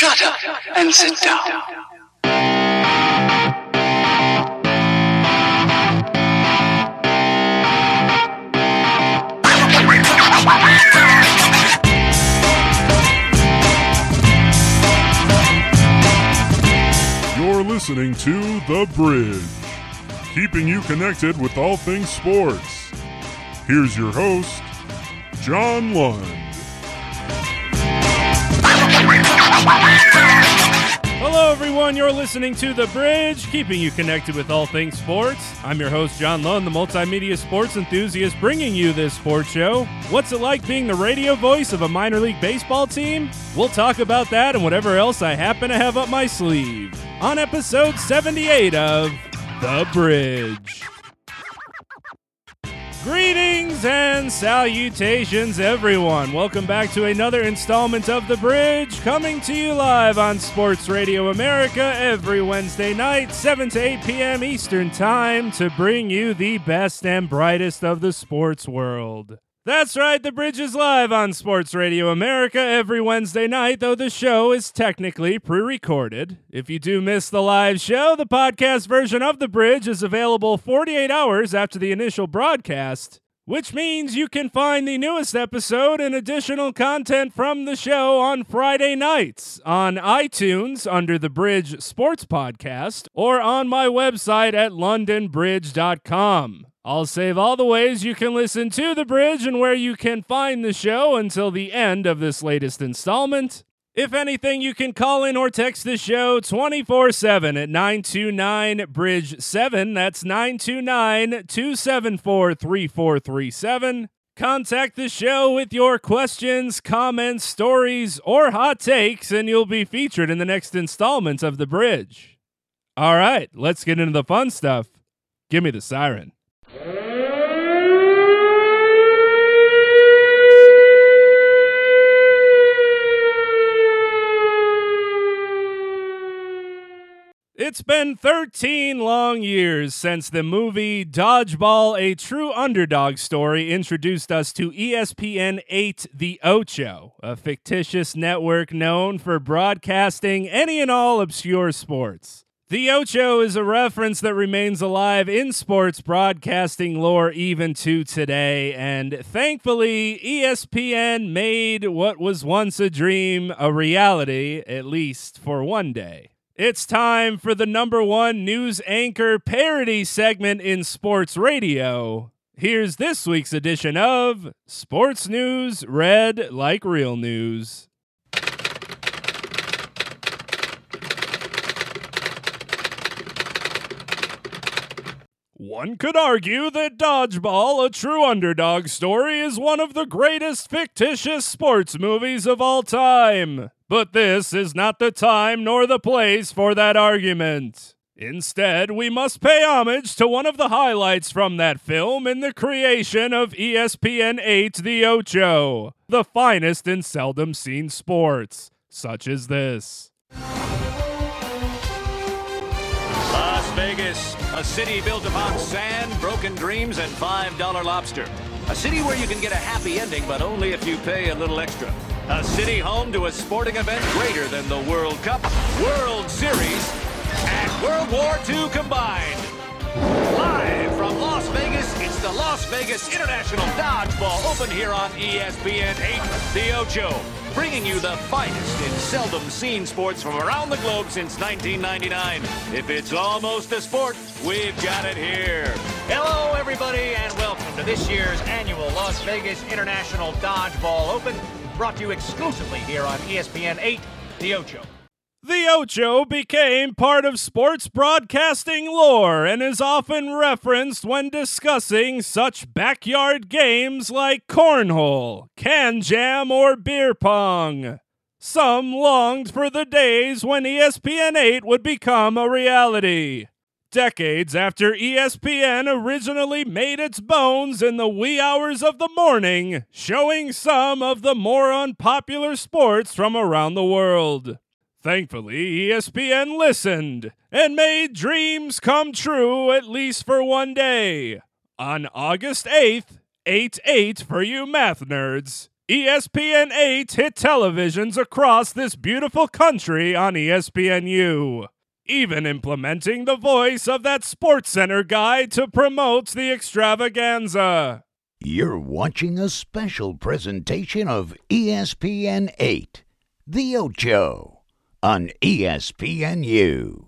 Shut up and sit down. You're listening to The Bridge, keeping you connected with all things sports. Here's your host, John Lund. Hello, everyone. You're listening to The Bridge, keeping you connected with all things sports. I'm your host, John Lund, the multimedia sports enthusiast, bringing you this sports show. What's it like being the radio voice of a minor league baseball team? We'll talk about that and whatever else I happen to have up my sleeve on episode 78 of The Bridge. Greetings and salutations, everyone. Welcome back to another installment of The Bridge, coming to you live on Sports Radio America every Wednesday night, 7 to 8 p.m. Eastern Time, to bring you the best and brightest of the sports world. That's right, The Bridge is live on Sports Radio America every Wednesday night, though the show is technically pre recorded. If you do miss the live show, the podcast version of The Bridge is available 48 hours after the initial broadcast, which means you can find the newest episode and additional content from the show on Friday nights on iTunes under The Bridge Sports Podcast or on my website at lundinbridge.com. I'll save all the ways you can listen to The Bridge and where you can find the show until the end of this latest installment. If anything, you can call in or text the show 24 7 at 929 Bridge 7. That's 929 274 3437. Contact the show with your questions, comments, stories, or hot takes, and you'll be featured in the next installment of The Bridge. All right, let's get into the fun stuff. Give me the siren. It's been 13 long years since the movie Dodgeball, a true underdog story, introduced us to ESPN 8 The Ocho, a fictitious network known for broadcasting any and all obscure sports. The Ocho is a reference that remains alive in sports broadcasting lore even to today, and thankfully, ESPN made what was once a dream a reality, at least for one day. It's time for the number one news anchor parody segment in sports radio. Here's this week's edition of Sports News Read Like Real News. One could argue that Dodgeball, a true underdog story, is one of the greatest fictitious sports movies of all time. But this is not the time nor the place for that argument. Instead, we must pay homage to one of the highlights from that film in the creation of ESPN 8 The Ocho, the finest and seldom seen sports, such as this. Vegas, a city built upon sand, broken dreams, and $5 lobster. A city where you can get a happy ending, but only if you pay a little extra. A city home to a sporting event greater than the World Cup, World Series, and World War II combined. Live the Las Vegas International Dodgeball Open here on ESPN 8, The Ocho, bringing you the finest in seldom seen sports from around the globe since 1999. If it's almost a sport, we've got it here. Hello, everybody, and welcome to this year's annual Las Vegas International Dodgeball Open, brought to you exclusively here on ESPN 8, The Ocho. The Ocho became part of sports broadcasting lore and is often referenced when discussing such backyard games like cornhole, KanJam, or beer pong. Some longed for the days when ESPN 8 would become a reality. Decades after ESPN originally made its bones in the wee hours of the morning, showing some of the more unpopular sports from around the world. Thankfully, ESPN listened and made dreams come true at least for one day. On August 8th, 8 8 for you math nerds, ESPN 8 hit televisions across this beautiful country on ESPNU. Even implementing the voice of that Sports Center guy to promote the extravaganza. You're watching a special presentation of ESPN 8, The Ocho, on ESPNU.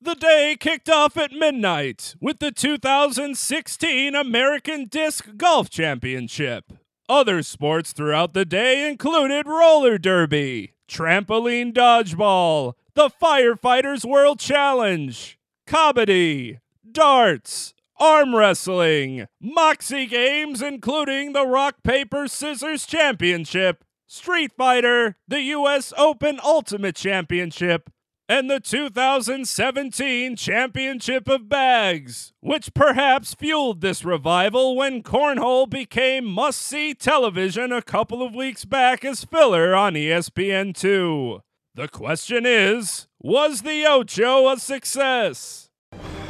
The day kicked off at midnight with the 2016 American Disc Golf Championship. Other sports throughout the day included roller derby, trampoline dodgeball, the Firefighters World Challenge, comedy, darts, arm wrestling, moxie games including the Rock Paper Scissors Championship, Street Fighter, the US Open Ultimate Championship, and the 2017 Championship of Bags, which perhaps fueled this revival when Cornhole became must see television a couple of weeks back as filler on E ESPN2. The question is Was the Ocho a success?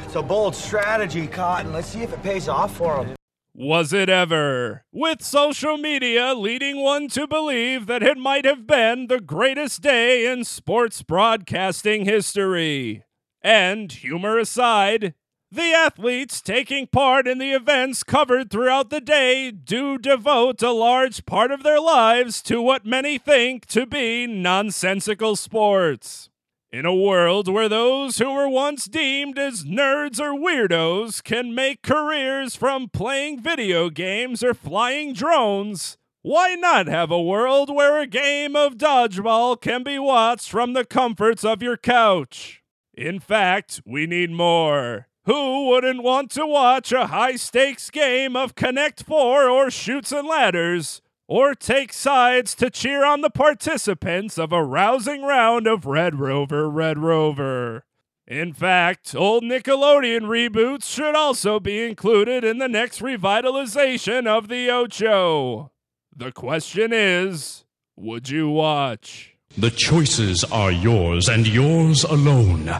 It's a bold strategy, Cotton. Let's see if it pays off for him. Was it ever? With social media leading one to believe that it might have been the greatest day in sports broadcasting history. And, humor aside, the athletes taking part in the events covered throughout the day do devote a large part of their lives to what many think to be nonsensical sports. In a world where those who were once deemed as nerds or weirdos can make careers from playing video games or flying drones, why not have a world where a game of dodgeball can be watched from the comforts of your couch? In fact, we need more. Who wouldn't want to watch a high stakes game of Connect Four or Chutes and Ladders? Or take sides to cheer on the participants of a rousing round of Red Rover, Red Rover. In fact, old Nickelodeon reboots should also be included in the next revitalization of the Ocho. The question is would you watch? The choices are yours and yours alone.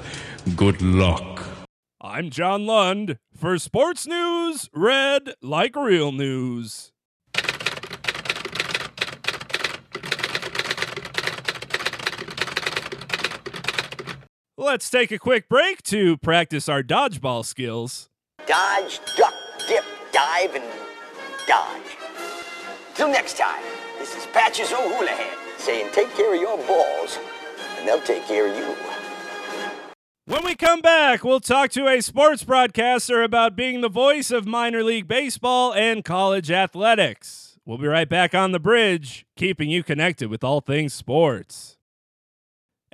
Good luck. I'm John Lund for Sports News, Red like real news. Let's take a quick break to practice our dodgeball skills. Dodge, duck, dip, dive, and dodge. Till next time, this is Patches O'Houlihan saying take care of your balls, and they'll take care of you. When we come back, we'll talk to a sports broadcaster about being the voice of minor league baseball and college athletics. We'll be right back on the bridge, keeping you connected with all things sports.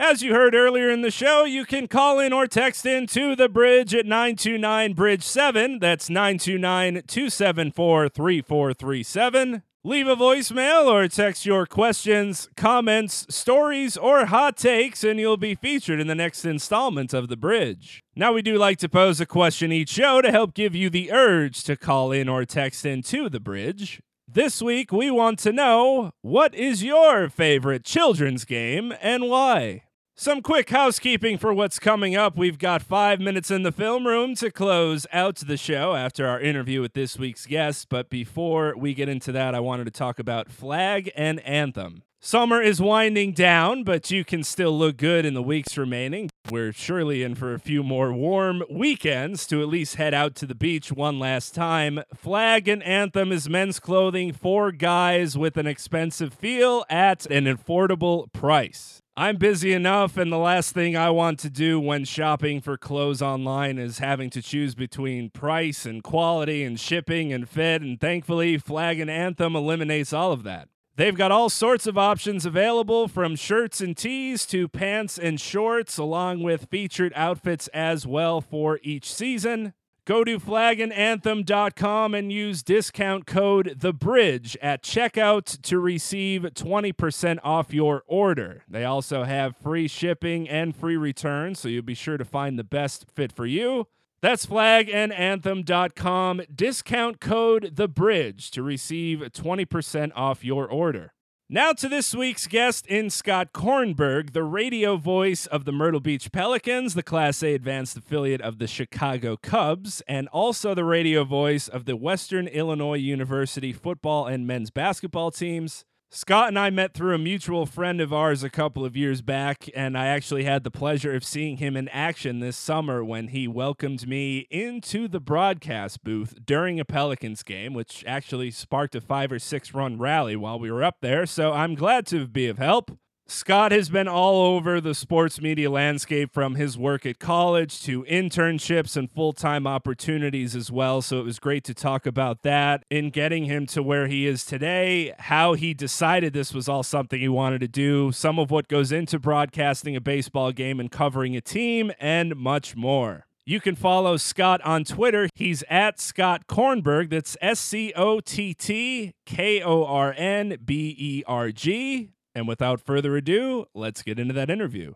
As you heard earlier in the show, you can call in or text in to the bridge at 929 Bridge 7. That's 929 274 3437. Leave a voicemail or text your questions, comments, stories, or hot takes, and you'll be featured in the next installment of The Bridge. Now, we do like to pose a question each show to help give you the urge to call in or text in to The Bridge. This week, we want to know what is your favorite children's game and why? Some quick housekeeping for what's coming up. We've got five minutes in the film room to close out the show after our interview with this week's guest. But before we get into that, I wanted to talk about Flag and Anthem. Summer is winding down, but you can still look good in the weeks remaining. We're surely in for a few more warm weekends to at least head out to the beach one last time. Flag and Anthem is men's clothing for guys with an expensive feel at an affordable price. I'm busy enough, and the last thing I want to do when shopping for clothes online is having to choose between price and quality and shipping and fit, and thankfully, Flag and Anthem eliminates all of that. They've got all sorts of options available from shirts and tees to pants and shorts, along with featured outfits as well for each season. Go to flagandanthem.com and use discount code THEBRIDGE at checkout to receive 20% off your order. They also have free shipping and free returns, so you'll be sure to find the best fit for you. That's flagandanthem.com, discount code THEBRIDGE to receive 20% off your order. Now to this week's guest in Scott Kornberg, the radio voice of the Myrtle Beach Pelicans, the Class A advanced affiliate of the Chicago Cubs, and also the radio voice of the Western Illinois University football and men's basketball teams. Scott and I met through a mutual friend of ours a couple of years back, and I actually had the pleasure of seeing him in action this summer when he welcomed me into the broadcast booth during a Pelicans game, which actually sparked a five or six run rally while we were up there. So I'm glad to be of help. Scott has been all over the sports media landscape from his work at college to internships and full time opportunities as well. So it was great to talk about that in getting him to where he is today, how he decided this was all something he wanted to do, some of what goes into broadcasting a baseball game and covering a team, and much more. You can follow Scott on Twitter. He's at Scott Kornberg. That's S C O T T K O R N B E R G. And without further ado, let's get into that interview.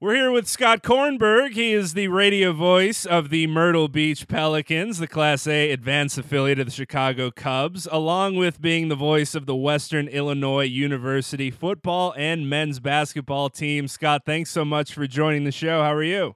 We're here with Scott Kornberg. He is the radio voice of the Myrtle Beach Pelicans, the Class A advanced affiliate of the Chicago Cubs, along with being the voice of the Western Illinois University football and men's basketball team. Scott, thanks so much for joining the show. How are you?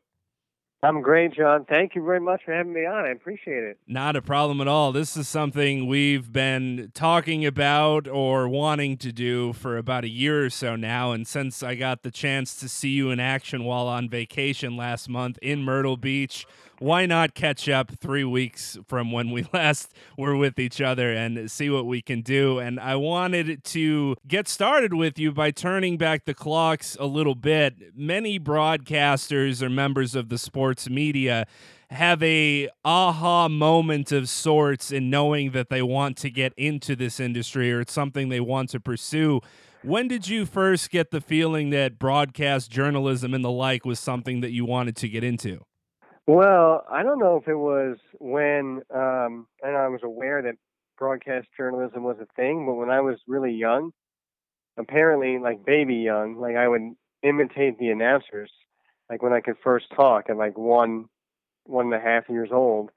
I'm great, John. Thank you very much for having me on. I appreciate it. Not a problem at all. This is something we've been talking about or wanting to do for about a year or so now. And since I got the chance to see you in action while on vacation last month in Myrtle Beach, why not catch up three weeks from when we last were with each other and see what we can do? And I wanted to get started with you by turning back the clocks a little bit. Many broadcasters or members of the sports media have a aha moment of sorts in knowing that they want to get into this industry or it's something they want to pursue. When did you first get the feeling that broadcast journalism and the like was something that you wanted to get into? Well, I don't know if it was when, um, and I was aware that broadcast journalism was a thing, but when I was really young, apparently like baby young, like I would imitate the announcers, like when I could first talk at like one, one and a half years old.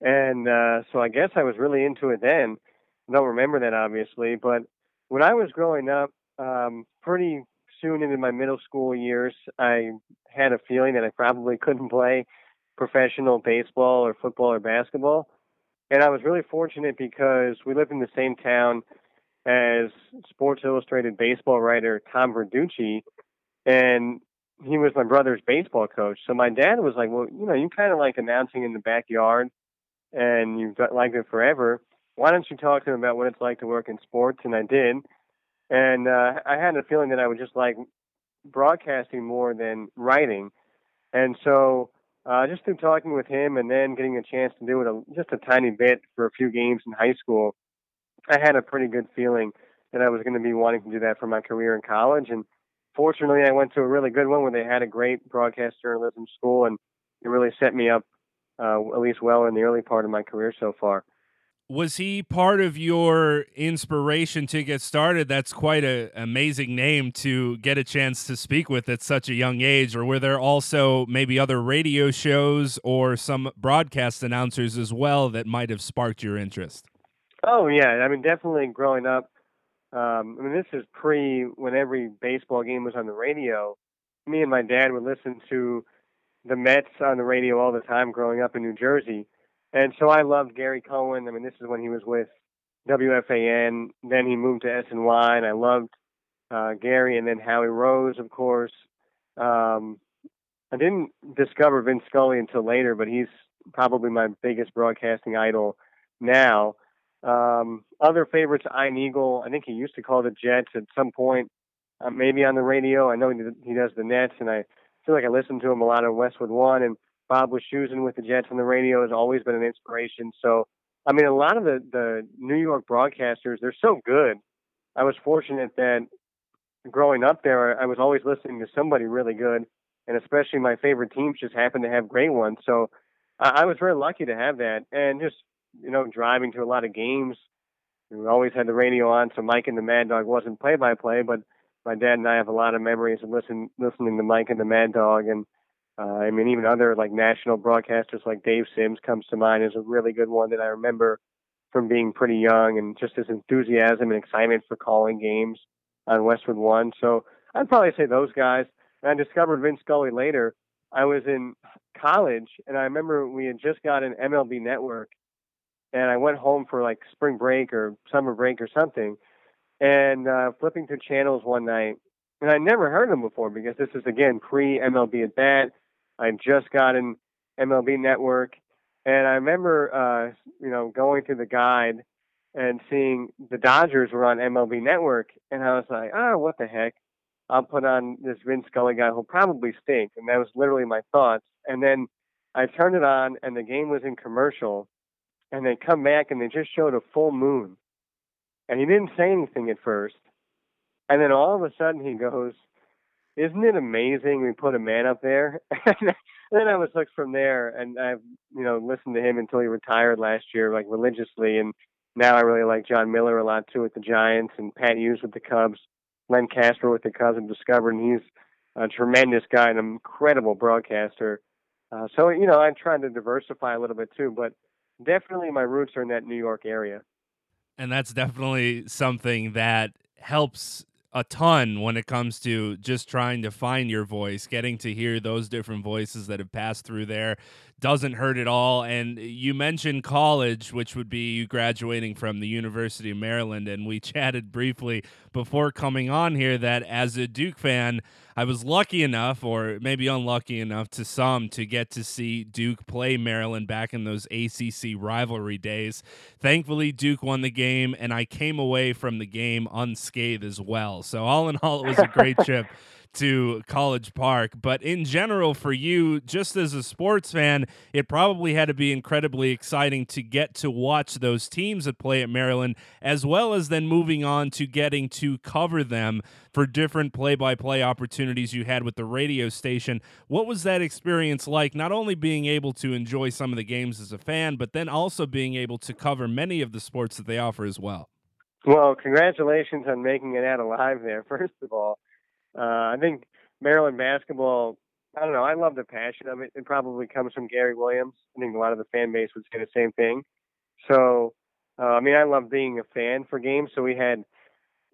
And uh, so I guess I was really into it then. I don't remember that obviously, but when I was growing up, um, pretty soon into my middle school years, I had a feeling that I probably couldn't play professional baseball or football or basketball. And I was really fortunate because we lived in the same town as Sports Illustrated baseball writer Tom Verducci, and he was my brother's baseball coach. So my dad was like, "Well, you know, you kind of like announcing in the backyard, and you've got, liked it forever. Why don't you talk to him about what it's like to work in sports?" And I did, and uh, I had a feeling that I would just like broadcasting more than writing, and so uh, just through talking with him and then getting a chance to do it a, just a tiny bit for a few games in high school, I had a pretty good feeling that I was going to be wanting to do that for my career in college. And fortunately, I went to a really good one where they had a great broadcast journalism school, and it really set me up uh, at least well in the early part of my career so far was he part of your inspiration to get started? That's quite an amazing name to get a chance to speak with at such a young age. Or were there also maybe other radio shows or some broadcast announcers as well that might have sparked your interest? Oh yeah, I mean definitely growing up. Um, I mean this is pre when every baseball game was on the radio. Me and my dad would listen to the Mets on the radio all the time growing up in New Jersey and so I loved Gary Cohen. I mean, this is when he was with WFAN. Then he moved to SNY, and I loved uh, Gary, and then Howie Rose, of course. Um, I didn't discover Vin Scully until later, but he's probably my biggest broadcasting idol now. Um, other favorites, Ian Eagle. I think he used to call the Jets at some point, uh, maybe on the radio. I know he, does the Nets, and I feel like I listened to him a lot on Westwood One. And Bob Wischusen with the Jets on the radio has always been an inspiration. So, I mean, a lot of the, the New York broadcasters, they're so good. I was fortunate that growing up there, I was always listening to somebody really good, and especially my favorite teams just happened to have great ones. So I, I was very lucky to have that. And just, you know, driving to a lot of games, we always had the radio on, so Mike and the Mad Dog wasn't play by play, but my dad and I have a lot of memories of listen, listening to Mike and the Mad Dog and uh, I mean, even other like national broadcasters like Dave Sims comes to mind as a really good one that I remember from being pretty young and just his enthusiasm and excitement for calling games on Westwood One. So I'd probably say those guys. And I discovered Vin Scully later. I was in college and I remember we had just got an MLB network and I went home for like spring break or summer break or something. and uh, flipping through channels one night, and I never heard them before because this is again pre MLB at bat. I just got an MLB Network, and I remember, uh, you know, going through the guide and seeing the Dodgers were on MLB Network, and I was like, oh, what the heck? I'll put on this Vin Scully guy who'll probably stink, and that was literally my thoughts. And then I turned it on, and the game was in commercial, and they come back and they just showed a full moon, and he didn't say anything at first, and then all of a sudden he goes, "Isn't it amazing we put a man up there?" and then I was hooked from there, and I've you know listened to him until he retired last year, like religiously, and now I really like Jon Miller a lot too with the Giants and Pat Hughes with the Cubs, Len Kasper with the Cubs discovered, and he's a tremendous guy and an incredible broadcaster. Uh, so you know, I'm trying to diversify a little bit too, but definitely my roots are in that New York area. And that's definitely something that helps a ton when it comes to just trying to find your voice, getting to hear those different voices that have passed through there doesn't hurt at all. And you mentioned college, which would be you graduating from the University of Maryland. And we chatted briefly before coming on here that as a Duke fan, I was lucky enough, or maybe unlucky enough to some, to get to see Duke play Maryland back in those ACC rivalry days. Thankfully, Duke won the game, and I came away from the game unscathed as well. So, all in all, it was a great trip to College Park. But in general, for you, just as a sports fan, it probably had to be incredibly exciting to get to watch those teams that play at Maryland, as well as then moving on to getting to cover them for different play by play opportunities you had with the radio station. What was that experience like? Not only being able to enjoy some of the games as a fan, but then also being able to cover many of the sports that they offer as well. Well, congratulations on making it out alive there, first of all. Uh, I think Maryland basketball. I don't know. I love the passion of it. It probably comes from Gary Williams. I think a lot of the fan base would say the same thing. So, uh, I mean, I love being a fan for games. So we had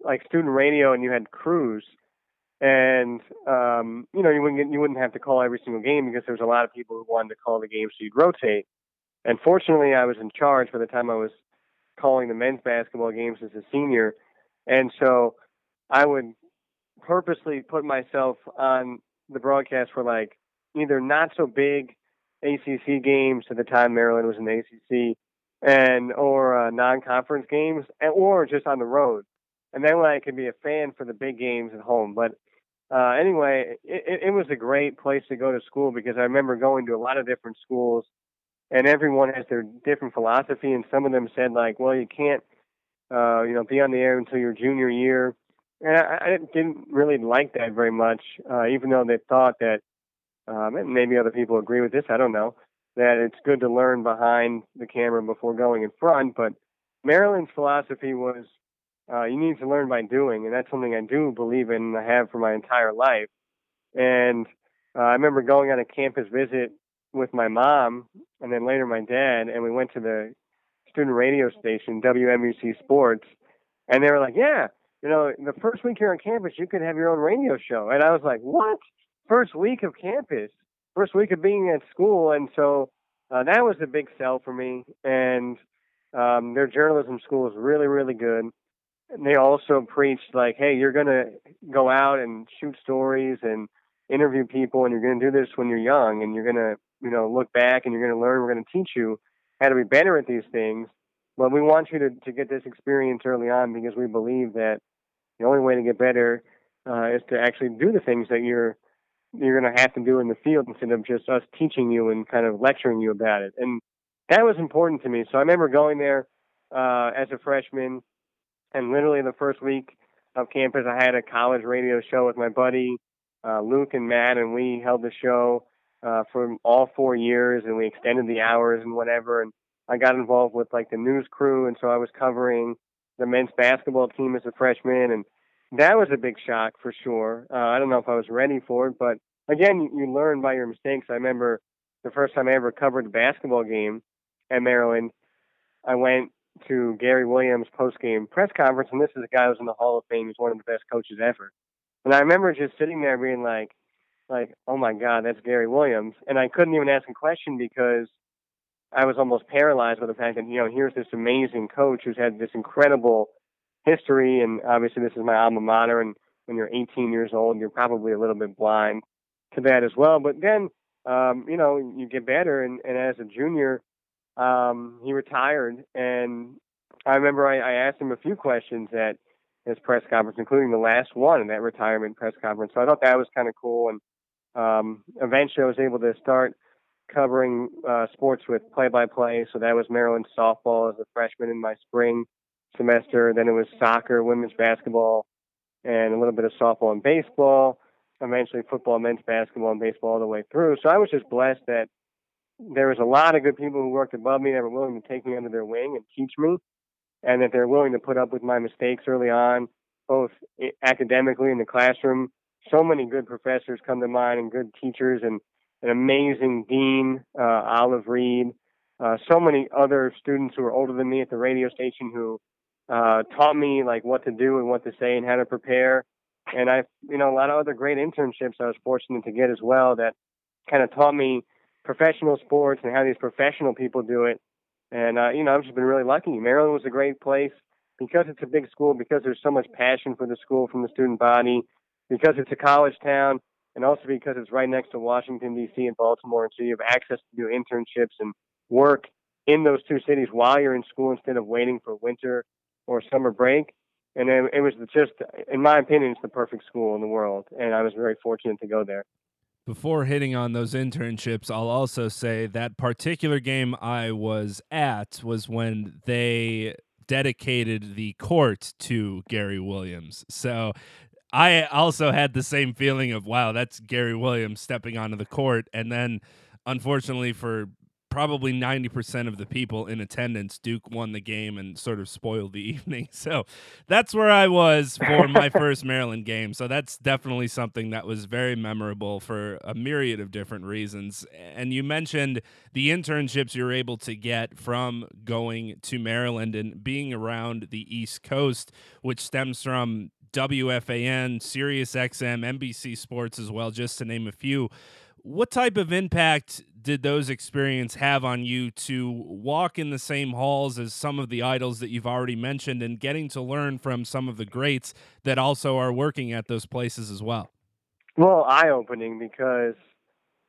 like student radio, and you had crews, and um, you know, you wouldn't you wouldn't have to call every single game because there was a lot of people who wanted to call the game, so you'd rotate. And fortunately, I was in charge by the time I was calling the men's basketball games as a senior, and so I would purposely put myself on the broadcast for like either not so big ACC games at the time Maryland was in the ACC, and or uh, non-conference games, or just on the road. And then when I could be a fan for the big games at home. But uh, anyway, it, it was a great place to go to school because I remember going to a lot of different schools, and everyone has their different philosophy. And some of them said like, well, you can't, uh, you know, be on the air until your junior year and I, I didn't really like that very much, uh, even though they thought that, um, and maybe other people agree with this, I don't know, that it's good to learn behind the camera before going in front. But Maryland's philosophy was uh, you need to learn by doing, and that's something I do believe in and I have for my entire life. And uh, I remember going on a campus visit with my mom and then later my dad, and we went to the student radio station, WMUC Sports, and they were like, yeah, you know, the first week here on campus, you could have your own radio show. And I was like, what? First week of campus, first week of being at school. And so uh, that was a big sell for me. And um, their journalism school is really, really good. And they also preached like, hey, you're going to go out and shoot stories and interview people, and you're going to do this when you're young, and you're going to, you know, look back and you're going to learn. We're going to teach you how to be better at these things. But we want you to, to get this experience early on because we believe that the only way to get better uh, is to actually do the things that you're you're going to have to do in the field instead of just us teaching you and kind of lecturing you about it. And that was important to me. So I remember going there uh, as a freshman, and literally the first week of campus, I had a college radio show with my buddy uh, Luke and Matt, and we held the show uh, for all four years, and we extended the hours and whatever. And I got involved with like the news crew, and so I was covering the men's basketball team as a freshman, and that was a big shock for sure. Uh, I don't know if I was ready for it, but again, you, you learn by your mistakes. I remember the first time I ever covered a basketball game at Maryland, I went to Gary Williams post game press conference, and this is a guy who's in the Hall of Fame. He's one of the best coaches ever. And I remember just sitting there being like, like, oh my God, that's Gary Williams. And I couldn't even ask a question because I was almost paralyzed by the fact that, you know, here's this amazing coach who's had this incredible history, and obviously this is my alma mater. And when you're 18 years old, you're probably a little bit blind to that as well. But then, um, you know, you get better, and, and as a junior, um, he retired, and I remember I, I asked him a few questions at his press conference, including the last one in that retirement press conference. So I thought that was kind of cool, and um, eventually I was able to start covering uh, sports with play-by-play. So that was Maryland softball as a freshman in my spring semester. Then it was soccer, women's basketball, and a little bit of softball and baseball. Eventually football, men's basketball, and baseball all the way through. So I was just blessed that there was a lot of good people who worked above me that were willing to take me under their wing and teach me, and that they're willing to put up with my mistakes early on, both academically in the classroom. So many good professors come to mind and good teachers and an amazing dean, uh, Olive Reed. Uh, so many other students who were older than me at the radio station who uh, taught me like what to do and what to say and how to prepare. And I, you know, a lot of other great internships I was fortunate to get as well that kind of taught me professional sports and how these professional people do it. And uh, you know, I've just been really lucky. Maryland was a great place because it's a big school, because there's so much passion for the school from the student body, because it's a college town and also because it's right next to Washington D.C. and Baltimore, and so you have access to do internships and work in those two cities while you're in school instead of waiting for winter or summer break. And it, was just, in my opinion, it's the perfect school in the world, and I was very fortunate to go there. Before hitting on those internships, I'll also say that particular game I was at was when they dedicated the court to Gary Williams. So I also had the same feeling of wow, that's Gary Williams stepping onto the court, and then unfortunately for probably 90% of the people in attendance, Duke won the game and sort of spoiled the evening. So that's where I was for my first Maryland game. So that's definitely something that was very memorable for a myriad of different reasons. And you mentioned the internships you're able to get from going to Maryland and being around the East Coast, which stems from WFAN, Sirius XM, NBC Sports as well, just to name a few. What type of impact did those experiences have on you to walk in the same halls as some of the idols that you've already mentioned and getting to learn from some of the greats that also are working at those places as well? Well, eye opening because,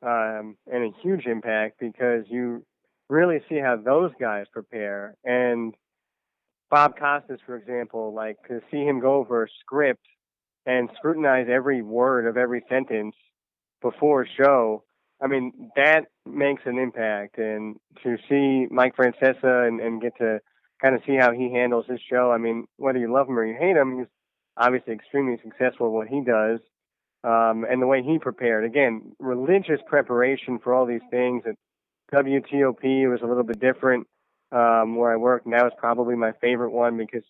um, and a huge impact because you really see how those guys prepare. And Bob Costas, for example, like to see him go over a script and scrutinize every word of every sentence before a show, I mean, that makes an impact. And to see Mike Francesa and, and get to kind of see how he handles his show, I mean, whether you love him or you hate him, he's obviously extremely successful at what he does. Um, and the way he prepared, again, religious preparation for all these things. At WTOP, was a little bit different um, where I work that was probably my favorite one because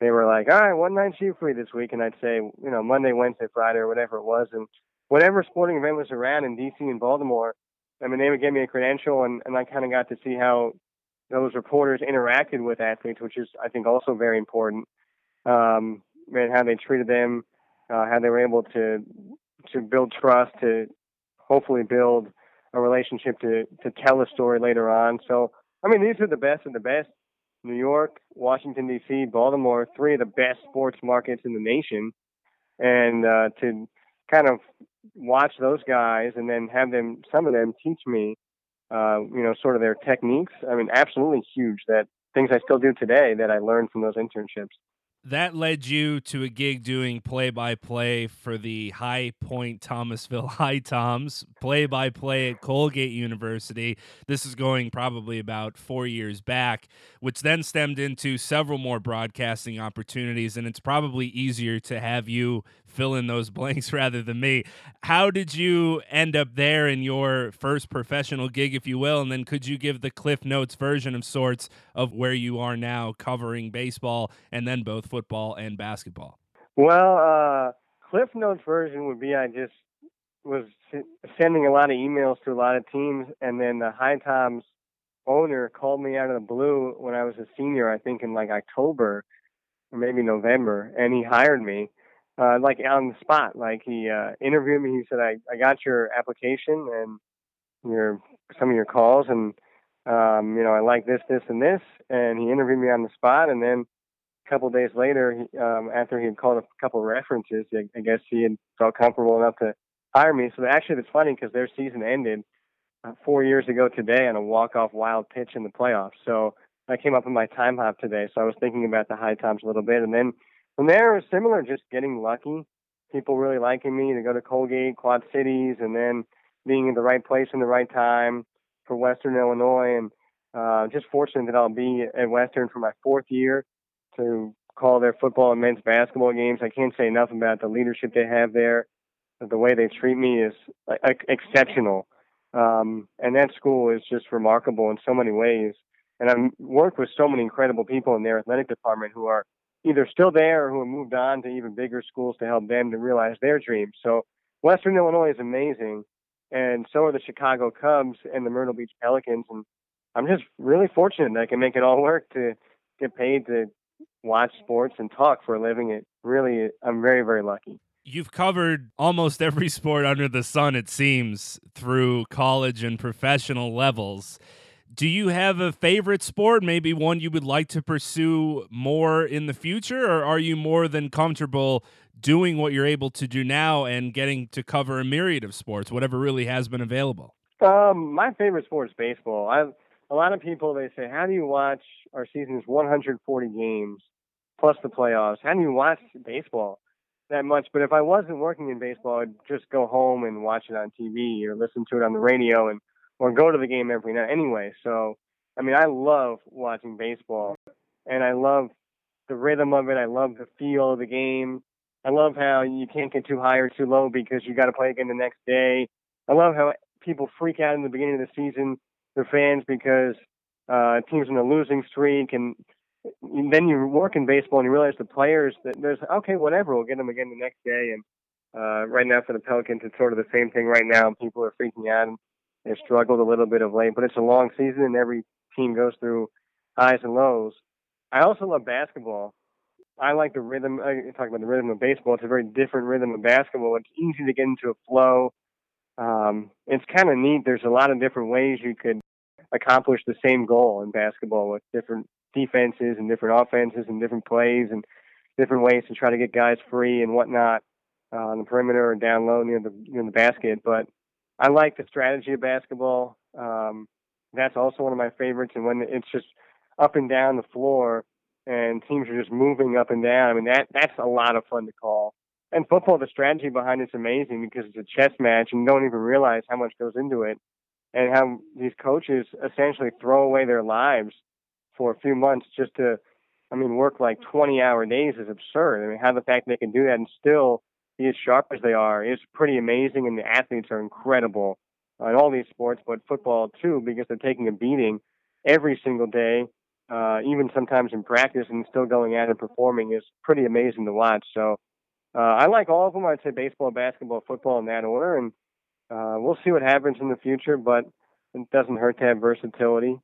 they were like, "All right, one night shoot free this week," and I'd say, you know, Monday, Wednesday, Friday, or whatever it was, and whatever sporting event was around in DC and Baltimore, I mean, they would give me a credential, and and I kind of got to see how those reporters interacted with athletes, which is, I think, also very important, um, and how they treated them, uh, how they were able to to build trust, to hopefully build a relationship to to tell a story later on. So I mean, these are the best of the best. New York, Washington D.C., Baltimore, three of the best sports markets in the nation, and uh, to kind of watch those guys and then have them, some of them, teach me, uh, you know, sort of their techniques. I mean, absolutely huge. That things I still do today that I learned from those internships that led you to a gig doing play by play for the High Point Thomasville High Toms, play by play at Colgate University. This is going probably about four years back, which then stemmed into several more broadcasting opportunities. And it's probably easier to have you fill in those blanks rather than me. How did you end up there in your first professional gig, if you will? And then could you give the Cliff Notes version of sorts of where you are now covering baseball and then both football and basketball? Well, uh, Cliff Notes version would be I just was sending a lot of emails to a lot of teams, and then the High Toms owner called me out of the blue when I was a senior, I think in like October or maybe November, and he hired me uh, like on the spot. Like he uh, interviewed me. He said, "I I got your application and your some of your calls, and um, you know I like this, this, and this." And he interviewed me on the spot, and then a couple days later, he, um, after he had called a couple of references, I, I guess he had felt comfortable enough to hire me. So actually, it's funny because their season ended uh, four years ago today on a walk-off wild pitch in the playoffs. So I came up with my time hop today. So I was thinking about the High Toms a little bit, and then from there was similar, just getting lucky. People really liking me to go to Colgate, Quad Cities, and then being in the right place in the right time for Western Illinois, and uh, just fortunate that I'll be at Western for my fourth year to call their football and men's basketball games. I can't say enough about the leadership they have there. The way they treat me is like, exceptional. Um, and that school is just remarkable in so many ways. And I've worked with so many incredible people in their athletic department who are either still there or who have moved on to even bigger schools to help them to realize their dreams. So Western Illinois is amazing, and so are the Chicago Cubs and the Myrtle Beach Pelicans. And I'm just really fortunate that I can make it all work to get paid to watch sports and talk for a living. It really, I'm very, very lucky. You've covered almost every sport under the sun, it seems, through college and professional levels. Do you have a favorite sport, maybe one you would like to pursue more in the future, or are you more than comfortable doing what you're able to do now and getting to cover a myriad of sports, whatever really has been available? Um, my favorite sport is baseball. I a lot of people they say, "How do you watch our season's 140 games plus the playoffs? How do you watch baseball that much?" But if I wasn't working in baseball, I'd just go home and watch it on TV or listen to it on the radio and or go to the game every night anyway. So, I mean, I love watching baseball and I love the rhythm of it. I love the feel of the game. I love how you can't get too high or too low because you got to play again the next day. I love how people freak out in the beginning of the season their fans because uh, teams in a losing streak, and then you work in baseball and you realize the players that there's okay, whatever, we'll get them again the next day. And uh, right now for the Pelicans, it's sort of the same thing. Right now, people are freaking out and they've struggled a little bit of late, but it's a long season and every team goes through highs and lows. I also love basketball. I like the rhythm. I talk about the rhythm of baseball. It's a very different rhythm of basketball. It's easy to get into a flow. Um, it's kind of neat. There's a lot of different ways you could accomplish the same goal in basketball with different defenses and different offenses and different plays and different ways to try to get guys free and whatnot uh, on the perimeter or down low near the near the basket. But I like the strategy of basketball. Um, that's also one of my favorites. And when it's just up and down the floor and teams are just moving up and down, I mean that that's a lot of fun to call. And football, the strategy behind it's amazing because it's a chess match and you don't even realize how much goes into it and how these coaches essentially throw away their lives for a few months just to, I mean, work like 20 hour days is absurd. I mean, how the fact they can do that and still as sharp as they are is pretty amazing, and the athletes are incredible in all these sports, but football too, because they're taking a beating every single day, uh, even sometimes in practice, and still going out and performing is pretty amazing to watch. So uh, I like all of them. I'd say baseball, basketball, football in that order, and uh, we'll see what happens in the future, but it doesn't hurt to have versatility.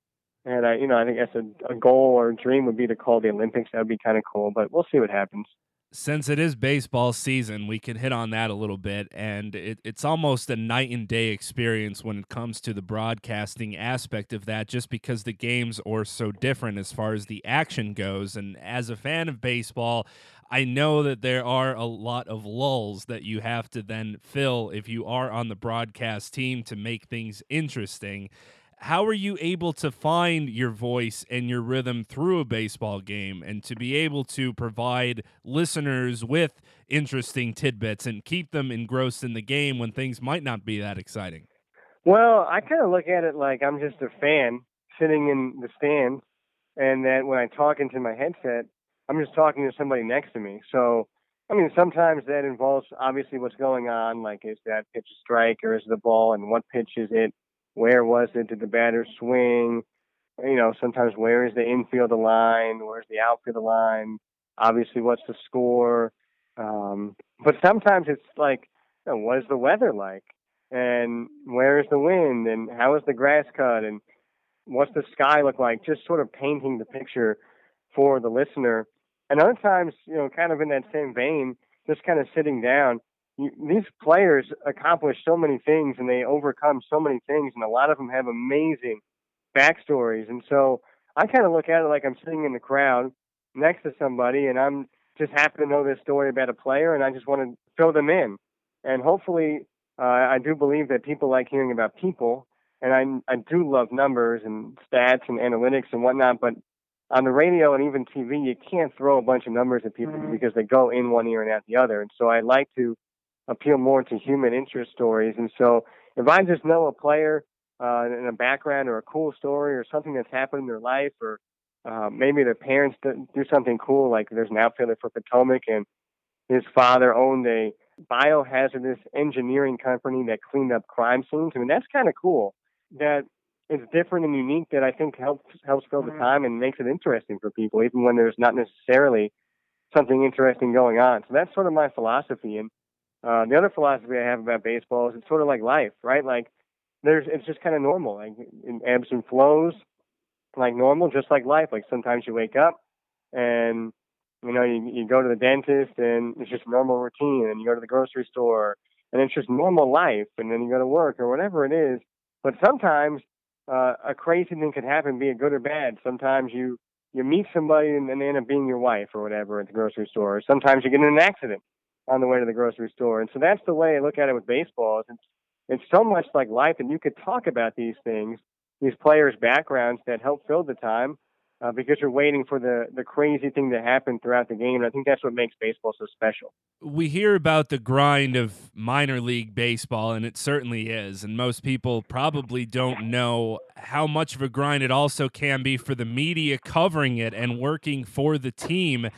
And I, you know, I think that's a, a goal or a dream would be to call the Olympics. That'd be kind of cool, but we'll see what happens. Since it is baseball season, we can hit on that a little bit, and it, it's almost a night and day experience when it comes to the broadcasting aspect of that, just because the games are so different as far as the action goes. And as a fan of baseball, I know that there are a lot of lulls that you have to then fill if you are on the broadcast team to make things interesting. How are you able to find your voice and your rhythm through a baseball game and to be able to provide listeners with interesting tidbits and keep them engrossed in the game when things might not be that exciting? Well, I kind of look at it like I'm just a fan sitting in the stands, and that when I talk into my headset, I'm just talking to somebody next to me. So, I mean, sometimes that involves obviously what's going on, like is that pitch a strike or is the ball and what pitch is it? Where was it? Did the batter swing? You know, sometimes where is the infield line? Where's the outfield line? Obviously, what's the score? Um, but sometimes it's like, you know, what is the weather like? And where is the wind? And how is the grass cut? And what's the sky look like? Just sort of painting the picture for the listener and other times, you know, kind of in that same vein, just kind of sitting down. You, these players accomplish so many things and they overcome so many things, and a lot of them have amazing backstories. And so I kind of look at it like I'm sitting in the crowd next to somebody and I'm just happen to know this story about a player and I just want to fill them in. And hopefully, uh, I do believe that people like hearing about people, and I I do love numbers and stats and analytics and whatnot. But on the radio and even TV, you can't throw a bunch of numbers at people mm-hmm. because they go in one ear and out the other. And so I like to appeal more to human interest stories. And so if I just know a player uh, in a background or a cool story or something that's happened in their life or uh, maybe their parents do something cool, like there's an outfielder for Potomac and his father owned a biohazardous engineering company that cleaned up crime scenes. I mean, that's kind of cool. That it's different and unique that I think helps helps fill the mm-hmm. time and makes it interesting for people, even when there's not necessarily something interesting going on. So that's sort of my philosophy. And uh, the other philosophy I have about baseball is it's sort of like life, right? Like there's it's just kind of normal, like in ebbs and flows, like normal, just like life. Like sometimes you wake up and you know, you, you go to the dentist and it's just normal routine, and you go to the grocery store and it's just normal life, and then you go to work or whatever it is. But sometimes uh, a crazy thing could happen, be it good or bad. Sometimes you you meet somebody and, and they end up being your wife or whatever at the grocery store. Or sometimes you get in an accident on the way to the grocery store, and so that's the way I look at it with baseball. It's it's so much like life, and you could talk about these things, these players' backgrounds that help fill the time uh, because you're waiting for the the crazy thing to happen throughout the game. And I think that's what makes baseball so special. We hear about the grind of minor league baseball, and it certainly is. And most people probably don't know how much of a grind it also can be for the media covering it and working for the team.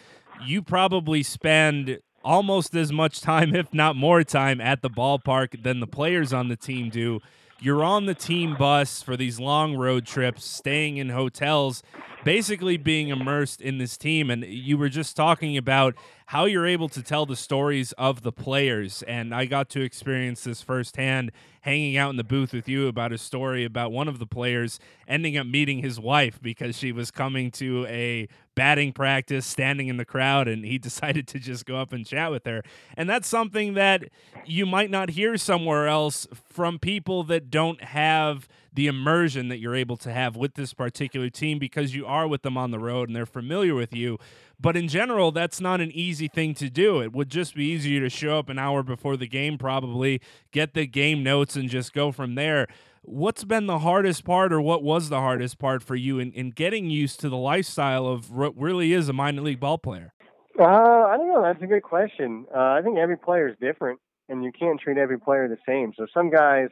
You probably spend almost as much time, if not more time, at the ballpark than the players on the team do. You're on the team bus for these long road trips, staying in hotels basically being immersed in this team. And you were just talking about how you're able to tell the stories of the players. And I got to experience this firsthand hanging out in the booth with you about a story about one of the players ending up meeting his wife because she was coming to a batting practice, standing in the crowd, and he decided to just go up and chat with her. And that's something that you might not hear somewhere else from people that don't have the immersion that you're able to have with this particular team because you are with them on the road and they're familiar with you. But in general, that's not an easy thing to do. It would just be easier to show up an hour before the game, probably get the game notes and just go from there. What's been the hardest part, or what was the hardest part for you in, in getting used to the lifestyle of what really is a minor league ball player? Uh, I don't know. That's a good question. Uh, I think every player is different, and you can't treat every player the same. So some guys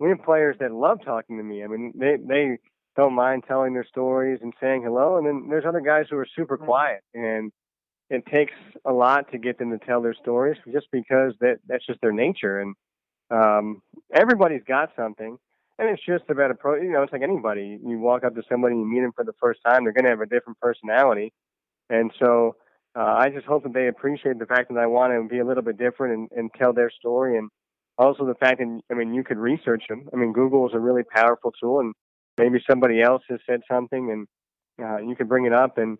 we have players that love talking to me. I mean, they they don't mind telling their stories and saying hello, and then there's other guys who are super mm-hmm. quiet, and it takes a lot to get them to tell their stories, just because that that's just their nature, and um, everybody's got something. And it's just about a pro. You know, it's like anybody. You walk up to somebody, you meet them for the first time. They're going to have a different personality, and so uh, I just hope that they appreciate the fact that I want to be a little bit different and, and tell their story and also the fact that I mean you could research them. I mean Google is a really powerful tool, and maybe somebody else has said something, and uh, you can bring it up. And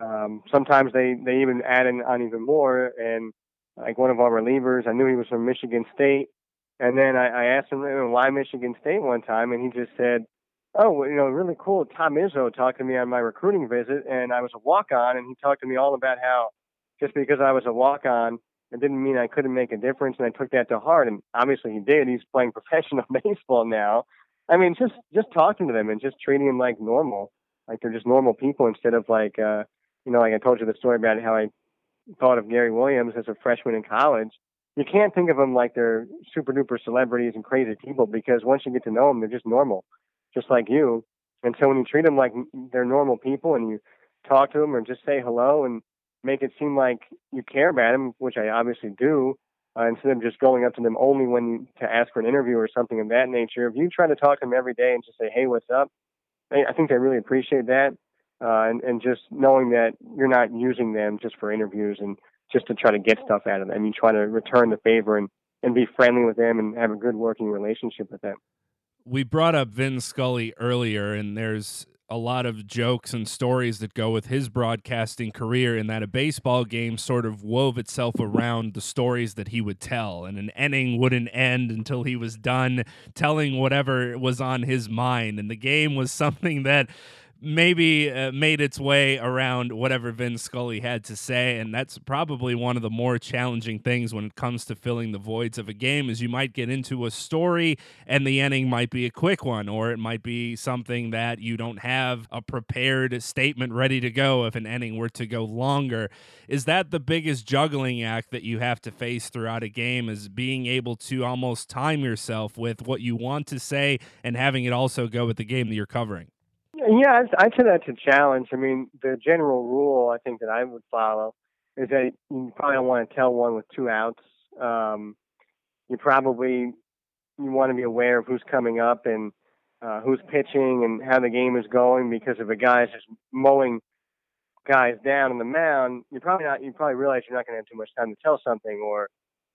um, sometimes they they even add in on even more. And like one of our relievers, I knew he was from Michigan State, and then I, I asked him why Michigan State one time, and he just said. Oh, you know, really cool. Tom Izzo talked to me on my recruiting visit, and I was a walk on, and he talked to me all about how just because I was a walk on, it didn't mean I couldn't make a difference, and I took that to heart. And obviously, he did. He's playing professional baseball now. I mean, just just talking to them and just treating them like normal, like they're just normal people instead of like, uh, you know, like I told you the story about how I thought of Gary Williams as a freshman in college. You can't think of them like they're super duper celebrities and crazy people because once you get to know them, they're just normal, just like you. And so when you treat them like they're normal people and you talk to them or just say hello and make it seem like you care about them, which I obviously do, uh, instead of just going up to them only when to ask for an interview or something of that nature. If you try to talk to them every day and just say, "Hey, what's up?" I think they really appreciate that, uh, and, and just knowing that you're not using them just for interviews and just to try to get stuff out of them. You try to return the favor and and be friendly with them and have a good working relationship with them. We brought up Vin Scully earlier, and there's a lot of jokes and stories that go with his broadcasting career in that a baseball game sort of wove itself around the stories that he would tell and an inning wouldn't end until he was done telling whatever was on his mind and the game was something that maybe uh, made its way around whatever Vin Scully had to say, and that's probably one of the more challenging things when it comes to filling the voids of a game. Is you might get into a story, and the ending might be a quick one, or it might be something that you don't have a prepared statement ready to go if an ending were to go longer. Is that the biggest juggling act that you have to face throughout a game? Is being able to almost time yourself with what you want to say and having it also go with the game that you're covering? Yeah, I'd, I'd say that's a challenge. I mean, the general rule I think that I would follow is that you probably don't want to tell one with two outs. Um, you probably you want to be aware of who's coming up and uh, who's pitching and how the game is going because if a guy's just mowing guys down on the mound, you probably not you probably realize you're not going to have too much time to tell something. Or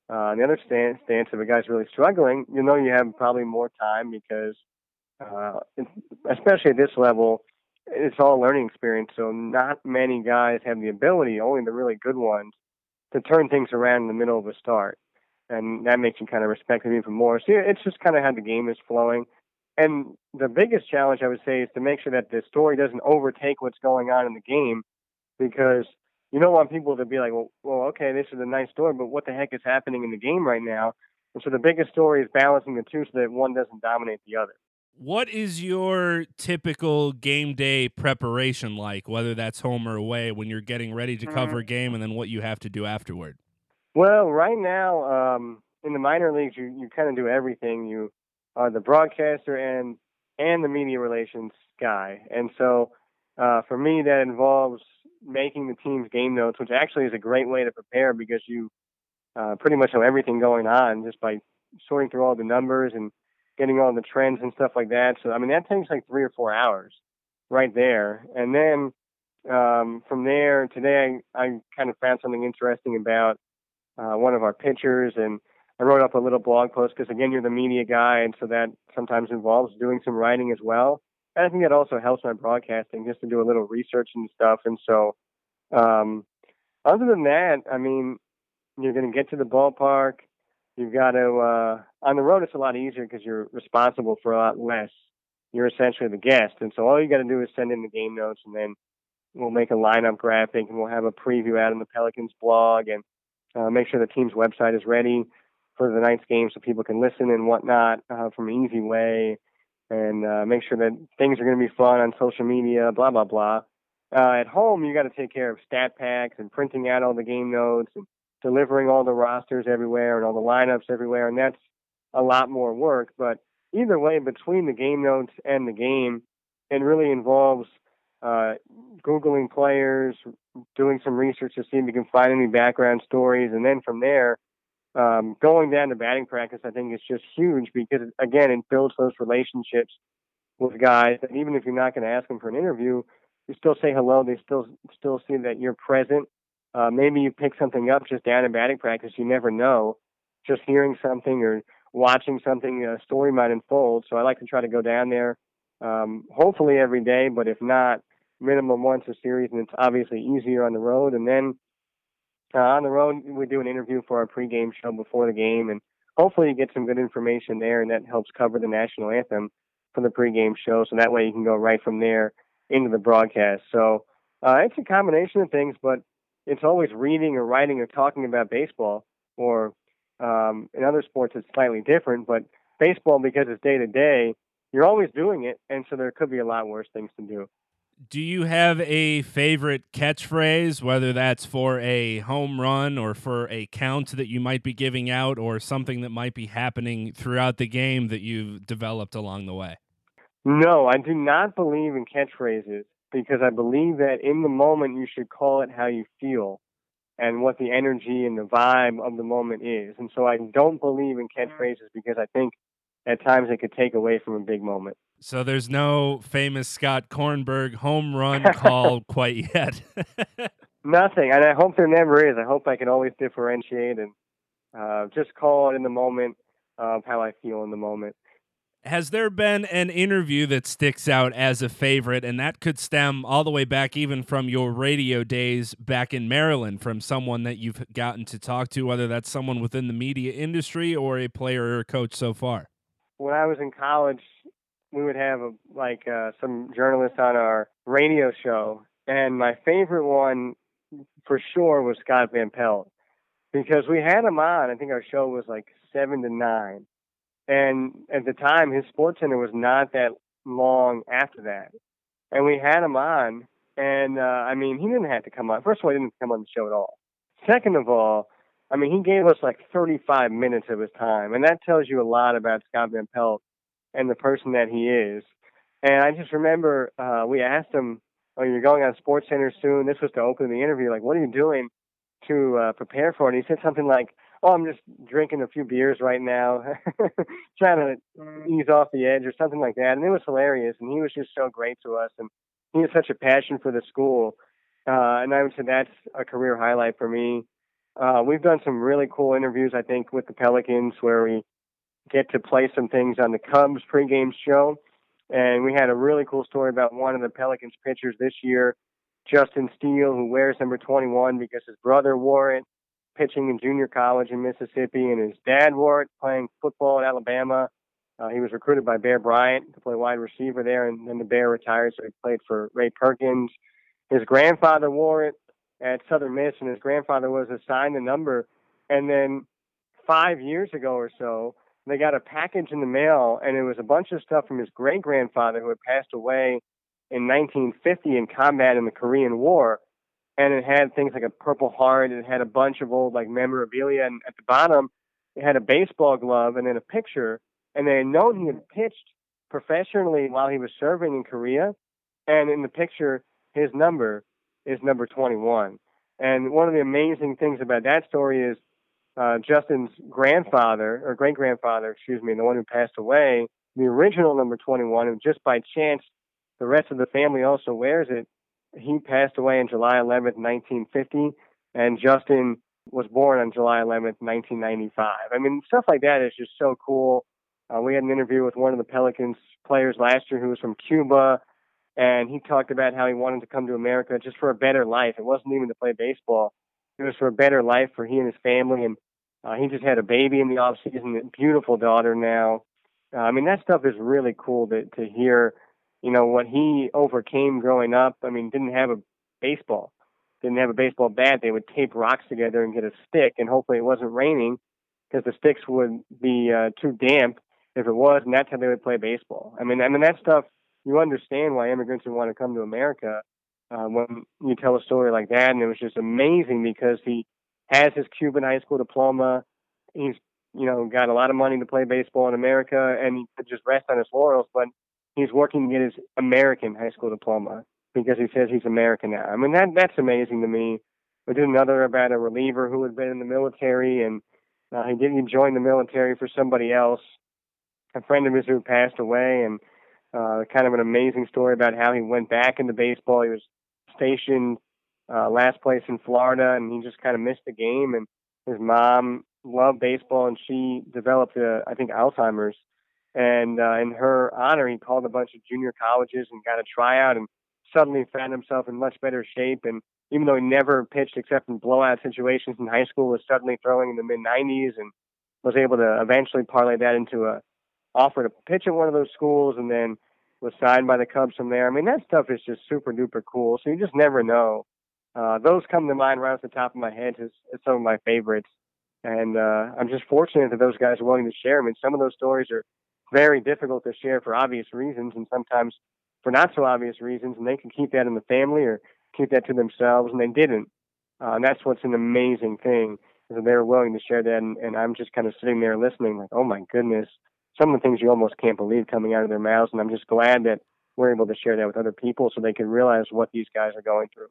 uh, the other stance, stance, if a guy's really struggling, you know you have probably more time because uh, especially at this level, it's all learning experience. So not many guys have the ability, only the really good ones, to turn things around in the middle of a start, and that makes you kind of respect him even more. So it's just kind of how the game is flowing. And the biggest challenge I would say is to make sure that the story doesn't overtake what's going on in the game, because you don't want people to be like, well, well, okay, this is a nice story, but what the heck is happening in the game right now? And so the biggest story is balancing the two so that one doesn't dominate the other. What is your typical game day preparation like, whether that's home or away, when you're getting ready to cover a Mm-hmm. game and then what you have to do afterward? Well, right now, um, in the minor leagues, you, you kind of do everything. You are the broadcaster and and the media relations guy, and so uh, for me, that involves making the team's game notes, which actually is a great way to prepare because you uh, pretty much know everything going on just by sorting through all the numbers and getting all the trends and stuff like that. So I mean, that takes like three or four hours right there, and then um, from there, today I, I kind of found something interesting about uh, one of our pitchers, and I wrote up a little blog post because again, you're the media guy, and so that sometimes involves doing some writing as well. And I think that also helps my broadcasting just to do a little research and stuff. And so, um, other than that, I mean, you're going to get to the ballpark. You've got to uh, on the road. It's a lot easier because you're responsible for a lot less. You're essentially the guest, and so all you got to do is send in the game notes, and then we'll make a lineup graphic, and we'll have a preview out on the Pelicans blog, and uh, make sure the team's website is ready for the night's game so people can listen and whatnot uh, from an easy way, and uh, make sure that things are going to be fun on social media, blah blah blah. Uh, at home, you got to take care of stat packs and printing out all the game notes and delivering all the rosters everywhere and all the lineups everywhere, and that's a lot more work. But either way, between the game notes and the game, it really involves uh, googling players, doing some research to see if you can find any background stories, and then from there, um, going down to batting practice, I think is just huge because again, it builds those relationships with guys. And even if you're not going to ask them for an interview, you still say hello. They still still see that you're present. Uh, maybe you pick something up just down in batting practice. You never know. Just hearing something or watching something, a story might unfold. So I like to try to go down there, um, hopefully every day, but if not, minimum once a series, and it's obviously easier on the road. And then uh, on the road, we do an interview for our pregame show before the game, and hopefully you get some good information there, and that helps cover the national anthem for the pregame show. So that way you can go right from there into the broadcast. So uh, it's a combination of things, but it's always reading or writing or talking about baseball. Or um, in other sports, it's slightly different, but baseball, because it's day to day, you're always doing it, and so there could be a lot worse things to do. Do you have a favorite catchphrase, whether that's for a home run or for a count that you might be giving out or something that might be happening throughout the game that you've developed along the way? No, I do not believe in catchphrases because I believe that in the moment you should call it how you feel and what the energy and the vibe of the moment is. And so I don't believe in catchphrases because I think at times it could take away from a big moment. So there's no famous Scott Kornberg home run call quite yet. Nothing, and I hope there never is. I hope I can always differentiate and uh, just call it in the moment of how I feel in the moment. Has there been an interview that sticks out as a favorite, and that could stem all the way back even from your radio days back in Maryland, from someone that you've gotten to talk to, whether that's someone within the media industry or a player or a coach so far? When I was in college, we would have a, like uh, some journalists on our radio show, and my favorite one for sure was Scott Van Pelt because we had him on. I think our show was like seven to nine, and at the time his Sports Center was not that long after that, and we had him on. And uh, I mean, he didn't have to come on. First of all, he didn't come on the show at all. Second of all, I mean, he gave us like 35 minutes of his time, and that tells you a lot about Scott Van Pelt and the person that he is. And I just remember uh, we asked him, "Oh, you're going on Sports Center soon." This was to open the interview. Like, what are you doing to uh, prepare for it? And he said something like, "Oh, I'm just drinking a few beers right now, trying to ease off the edge, or something like that." And it was hilarious. And he was just so great to us, and he has such a passion for the school. Uh, and I would say that's a career highlight for me. Uh, we've done some really cool interviews, I think, with the Pelicans where we get to play some things on the Cubs pregame show. And we had a really cool story about one of the Pelicans pitchers this year, Justin Steele, who wears number 21 because his brother wore it pitching in junior college in Mississippi, and his dad wore it playing football at Alabama. Uh, he was recruited by Bear Bryant to play wide receiver there, and then the Bear retired, so he played for Ray Perkins. His grandfather wore it at Southern Miss, and his grandfather was assigned the number. And then five years ago or so, they got a package in the mail, and it was a bunch of stuff from his great grandfather who had passed away in 1950 in combat in the Korean War. And it had things like a Purple Heart. and It had a bunch of old like memorabilia, and at the bottom, it had a baseball glove and then a picture. And they had known he had pitched professionally while he was serving in Korea. And in the picture, his number is number 21. And one of the amazing things about that story is uh, Justin's grandfather, or great grandfather, excuse me, the one who passed away, the original number 21, and just by chance, the rest of the family also wears it. He passed away on July 11th, 1950, and Justin was born on July 11th, 1995. I mean, stuff like that is just so cool. Uh, we had an interview with one of the Pelicans players last year who was from Cuba, and he talked about how he wanted to come to America just for a better life. It wasn't even to play baseball; it was for a better life for he and his family. And uh, he just had a baby in the off season, a beautiful daughter now. Uh, I mean, that stuff is really cool to to hear. You know what he overcame growing up. I mean, didn't have a baseball, didn't have a baseball bat. They would tape rocks together and get a stick, and hopefully it wasn't raining because the sticks would be uh, too damp if it was, and that's how they would play baseball. I mean, I mean that stuff. You understand why immigrants would want to come to America uh, when you tell a story like that, and it was just amazing because he has his Cuban high school diploma. He's you know got a lot of money to play baseball in America, and he could just rest on his laurels. But he's working to get his American high school diploma because he says he's American now. I mean that that's amazing to me. We did another about a reliever who had been in the military, and uh, he didn't join the military for somebody else. A friend of his who passed away, and uh, kind of an amazing story about how he went back into baseball. He was stationed uh, last place in Florida, and he just kind of missed the game. And his mom loved baseball, and she developed, uh, I think, Alzheimer's. And uh, in her honor, he called a bunch of junior colleges and got a tryout, and suddenly found himself in much better shape. And even though he never pitched except in blowout situations in high school, was suddenly throwing in the mid 90s and was able to eventually parlay that into a offer to pitch at one of those schools, and then was signed by the Cubs from there. I mean, that stuff is just super duper cool. So you just never know. Uh, those come to mind right off the top of my head as, as some of my favorites. And uh, I'm just fortunate that those guys are willing to share. I mean, some of those stories are very difficult to share for obvious reasons, and sometimes for not so obvious reasons. And they can keep that in the family or keep that to themselves, and they didn't. Uh, and that's what's an amazing thing is that they were willing to share that. And, and I'm just kind of sitting there listening, like, oh my goodness, some of the things you almost can't believe coming out of their mouths. And I'm just glad that we're able to share that with other people so they can realize what these guys are going through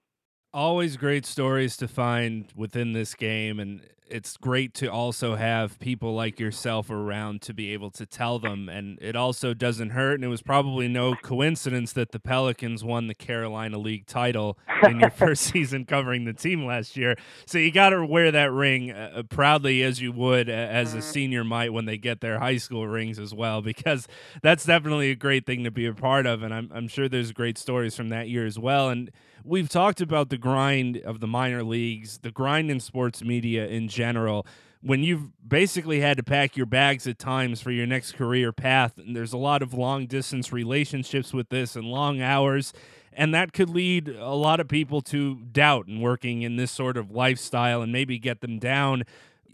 always great stories to find within this game and it's great to also have people like yourself around to be able to tell them and it also doesn't hurt and it was probably no coincidence that the Pelicans won the Carolina League title in your first season covering the team last year. So you got to wear that ring uh, proudly as you would uh, as a senior might when they get their high school rings as well because that's definitely a great thing to be a part of and I'm I'm sure there's great stories from that year as well and we've talked about the grind of the minor leagues, the grind in sports media in general. when you've basically had to pack your bags at times for your next career path. And there's a lot of long distance relationships with this and long hours. And that could lead a lot of people to doubt in working in this sort of lifestyle and maybe get them down.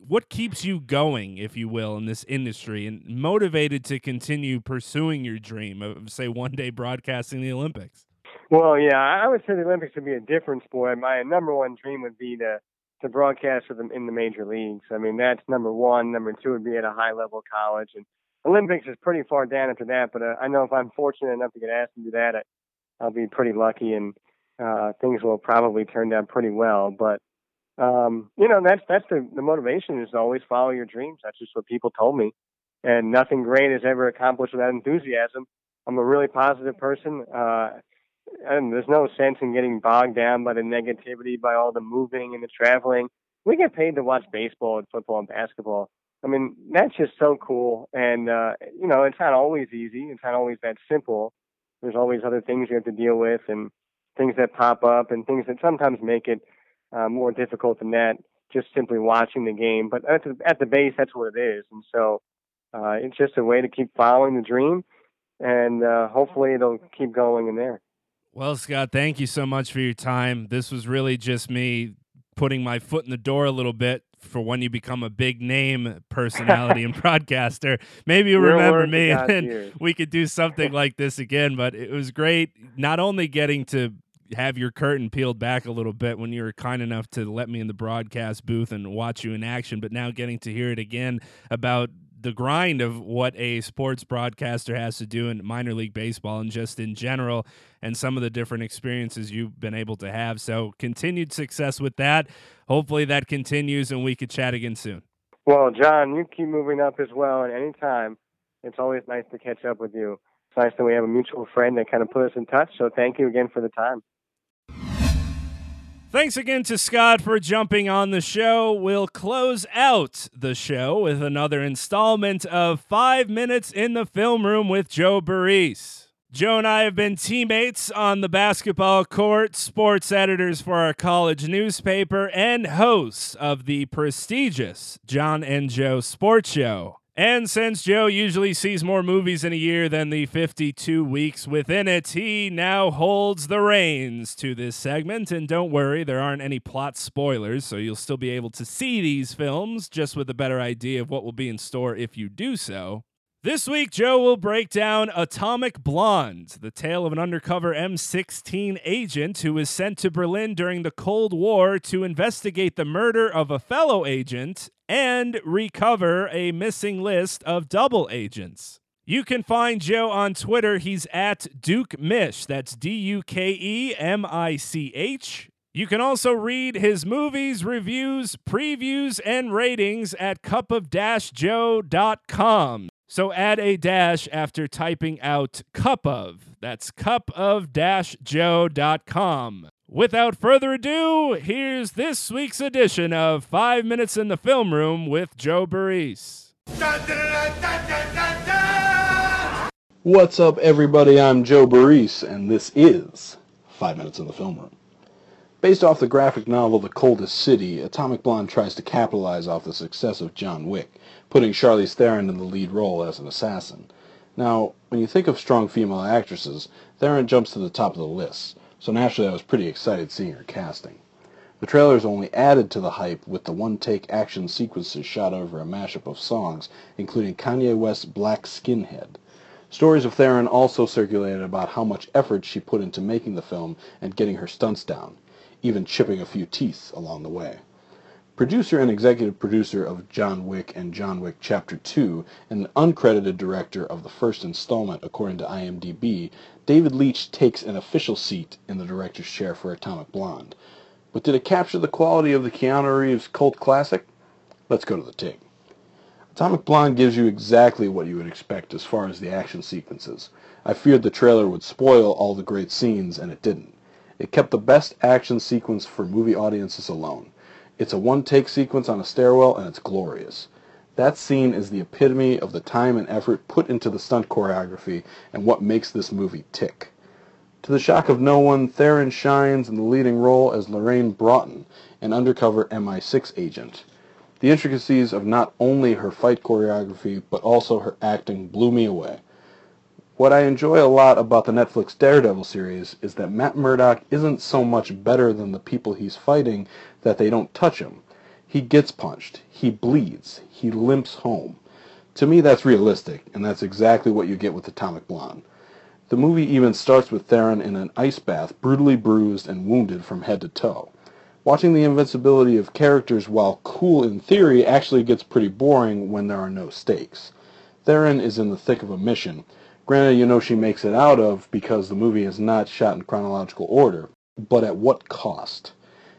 What keeps you going, if you will, in this industry and motivated to continue pursuing your dream of, say, one day broadcasting the Olympics? Well, yeah, I would say the Olympics would be a different sport. My number one dream would be to to broadcast for them in the major leagues. I mean, that's number one. Number two would be at a high level college, and Olympics is pretty far down after that. But uh, I know if I'm fortunate enough to get asked to do that, I, I'll be pretty lucky, and uh, things will probably turn out pretty well. But um, you know, that's that's the the motivation is to always follow your dreams. That's just what people told me, and nothing great is ever accomplished without enthusiasm. I'm a really positive person. Uh, and there's no sense in getting bogged down by the negativity, by all the moving and the traveling. We get paid to watch baseball and football and basketball. I mean, that's just so cool. And, uh, you know, it's not always easy. It's not always that simple. There's always other things you have to deal with and things that pop up and things that sometimes make it uh, more difficult than that, just simply watching the game. But at the, at the base, that's what it is. And so uh, it's just a way to keep following the dream. And uh, hopefully it'll keep going in there. Well, Scott, thank you so much for your time. This was really just me putting my foot in the door a little bit for when you become a big name personality and broadcaster. Maybe you Your remember me and years. we could do something like this again. But it was great not only getting to have your curtain peeled back a little bit when you were kind enough to let me in the broadcast booth and watch you in action, but now getting to hear it again about the grind of what a sports broadcaster has to do in minor league baseball and just in general and some of the different experiences you've been able to have. So continued success with that. Hopefully that continues and we could chat again soon. Well, John, you keep moving up as well, and anytime, it's always nice to catch up with you. It's nice that we have a mutual friend that kind of put us in touch. So thank you again for the time. Thanks again to Scott for jumping on the show. We'll close out the show with another installment of Five Minutes in the Film Room with Joe Burris. Joe and I have been teammates on the basketball court, sports editors for our college newspaper, and hosts of the prestigious John and Joe Sports Show. And since Joe usually sees more movies in a year than the 52 weeks within it, he now holds the reins to this segment. And don't worry, there aren't any plot spoilers, so you'll still be able to see these films just with a better idea of what will be in store if you do so. This week, Joe will break down Atomic Blonde, the tale of an undercover MI6 agent who was sent to Berlin during the Cold War to investigate the murder of a fellow agent and recover a missing list of double agents. You can find Joe on Twitter. He's at Duke Mish. That's D U K E M I C H. You can also read his movies, reviews, previews, and ratings at cupofjoe.com. So add a dash after typing out cup of. That's cupofjoe.com. Without further ado, here's this week's edition of 5 Minutes in the Film Room with Joe Burris. What's up, everybody? I'm Joe Burris, and this is 5 Minutes in the Film Room. Based off the graphic novel The Coldest City, Atomic Blonde tries to capitalize off the success of John Wick, putting Charlize Theron in the lead role as an assassin. Now, when you think of strong female actresses, Theron jumps to the top of the list, so naturally I was pretty excited seeing her casting. The trailers only added to the hype with the one-take action sequences shot over a mashup of songs, including Kanye West's Black Skinhead. Stories of Theron also circulated about how much effort she put into making the film and getting her stunts down, even chipping a few teeth along the way. Producer and executive producer of John Wick and John Wick Chapter 2, and uncredited director of the first installment according to IMDb, David Leitch takes an official seat in the director's chair for Atomic Blonde. But did it capture the quality of the Keanu Reeves cult classic? Let's go to the tape. Atomic Blonde gives you exactly what you would expect as far as the action sequences. I feared the trailer would spoil all the great scenes, and it didn't. It kept the best action sequence for movie audiences alone. It's a one-take sequence on a stairwell, and it's glorious. That scene is the epitome of the time and effort put into the stunt choreography and what makes this movie tick. To the shock of no one, Theron shines in the leading role as Lorraine Broughton, an undercover MI6 agent. The intricacies of not only her fight choreography, but also her acting blew me away. What I enjoy a lot about the Netflix Daredevil series is that Matt Murdock isn't so much better than the people he's fighting that they don't touch him. He gets punched. He bleeds. He limps home. To me, that's realistic, and that's exactly what you get with Atomic Blonde. The movie even starts with Theron in an ice bath, brutally bruised and wounded from head to toe. Watching the invincibility of characters while cool in theory actually gets pretty boring when there are no stakes. Theron is in the thick of a mission. Granted, you know she makes it out of because the movie is not shot in chronological order, but at what cost?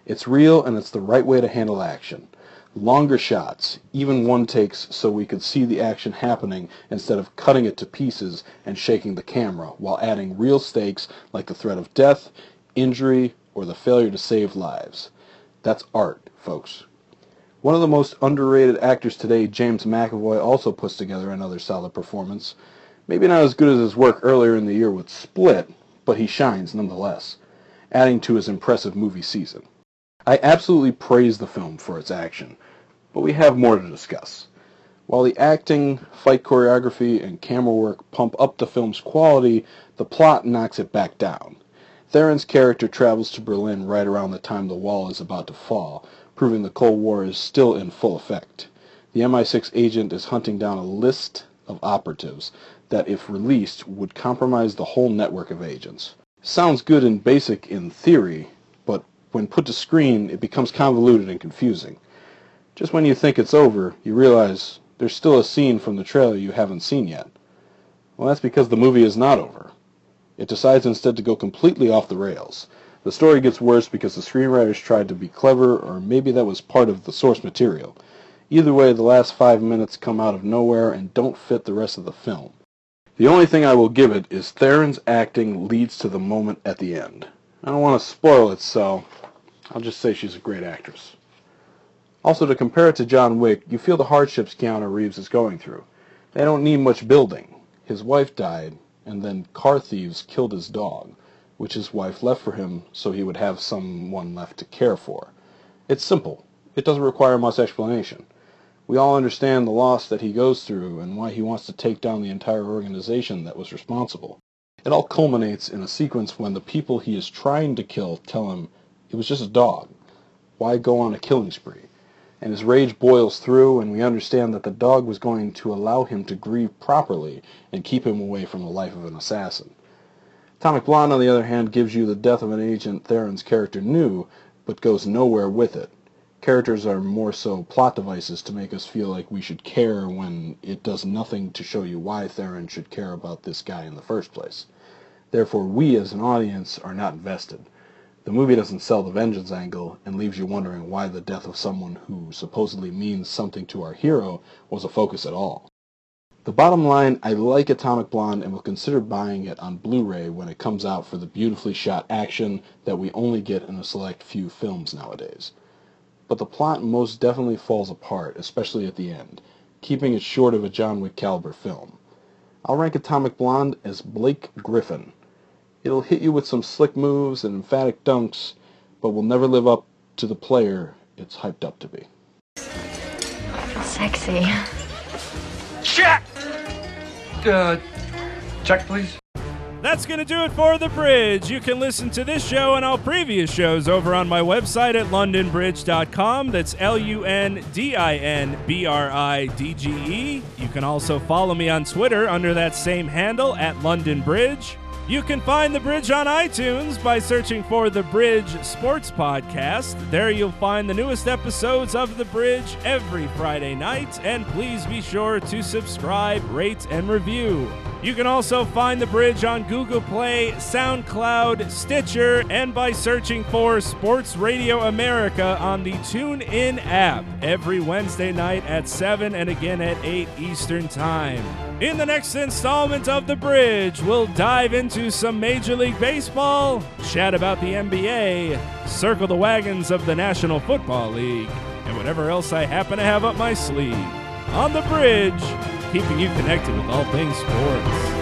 It's real and it's the right way to handle action. Longer shots, even one takes so we could see the action happening instead of cutting it to pieces and shaking the camera, while adding real stakes like the threat of death, injury, or the failure to save lives. That's art, folks. One of the most underrated actors today, James McAvoy, also puts together another solid performance. Maybe not as good as his work earlier in the year with Split, but he shines nonetheless, adding to his impressive movie season. I absolutely praise the film for its action, but we have more to discuss. While the acting, fight choreography, and camera work pump up the film's quality, the plot knocks it back down. Theron's character travels to Berlin right around the time the wall is about to fall, proving the Cold War is still in full effect. The MI6 agent is hunting down a list of operatives that, if released, would compromise the whole network of agents. Sounds good and basic in theory, but when put to screen, it becomes convoluted and confusing. Just when you think it's over, you realize there's still a scene from the trailer you haven't seen yet. Well, that's because the movie is not over. It decides instead to go completely off the rails. The story gets worse because the screenwriters tried to be clever, or maybe that was part of the source material. Either way, the last five minutes come out of nowhere and don't fit the rest of the film. The only thing I will give it is Theron's acting leads to the moment at the end. I don't want to spoil it, so I'll just say she's a great actress. Also, to compare it to John Wick, you feel the hardships Keanu Reeves is going through. They don't need much building. His wife died, and then car thieves killed his dog, which his wife left for him so he would have someone left to care for. It's simple. It doesn't require much explanation. We all understand the loss that he goes through and why he wants to take down the entire organization that was responsible. It all culminates in a sequence when the people he is trying to kill tell him it was just a dog. Why go on a killing spree? And his rage boils through, and we understand that the dog was going to allow him to grieve properly and keep him away from the life of an assassin. Atomic Blonde, on the other hand, gives you the death of an agent Theron's character knew, but goes nowhere with it. Characters are more so plot devices to make us feel like we should care when it does nothing to show you why Theron should care about this guy in the first place. Therefore, we as an audience are not invested. The movie doesn't sell the vengeance angle and leaves you wondering why the death of someone who supposedly means something to our hero was a focus at all. The bottom line, I like Atomic Blonde and will consider buying it on Blu-ray when it comes out for the beautifully shot action that we only get in a select few films nowadays. But the plot most definitely falls apart, especially at the end, keeping it short of a John Wick caliber film. I'll rank Atomic Blonde as Blake Griffin, It'll hit you with some slick moves and emphatic dunks, but will never live up to the player it's hyped up to be. Sexy. Check! Uh, check, please. That's going to do it for The Bridge. You can listen to this show and all previous shows over on my website at lundinbridge.com. That's L U N D I N B R I D G E. You can also follow me on Twitter under that same handle at Lundin Bridge. You can find The Bridge on iTunes by searching for The Bridge Sports Podcast. There you'll find the newest episodes of The Bridge every Friday night, and please be sure to subscribe, rate, and review. You can also find The Bridge on Google Play, SoundCloud, Stitcher, and by searching for Sports Radio America on the TuneIn app every Wednesday night at 7 and again at 8 Eastern Time. In the next installment of The Bridge, we'll dive into some Major League Baseball, chat about the NBA, circle the wagons of the National Football League, and whatever else I happen to have up my sleeve. On The Bridge, keeping you connected with all things sports.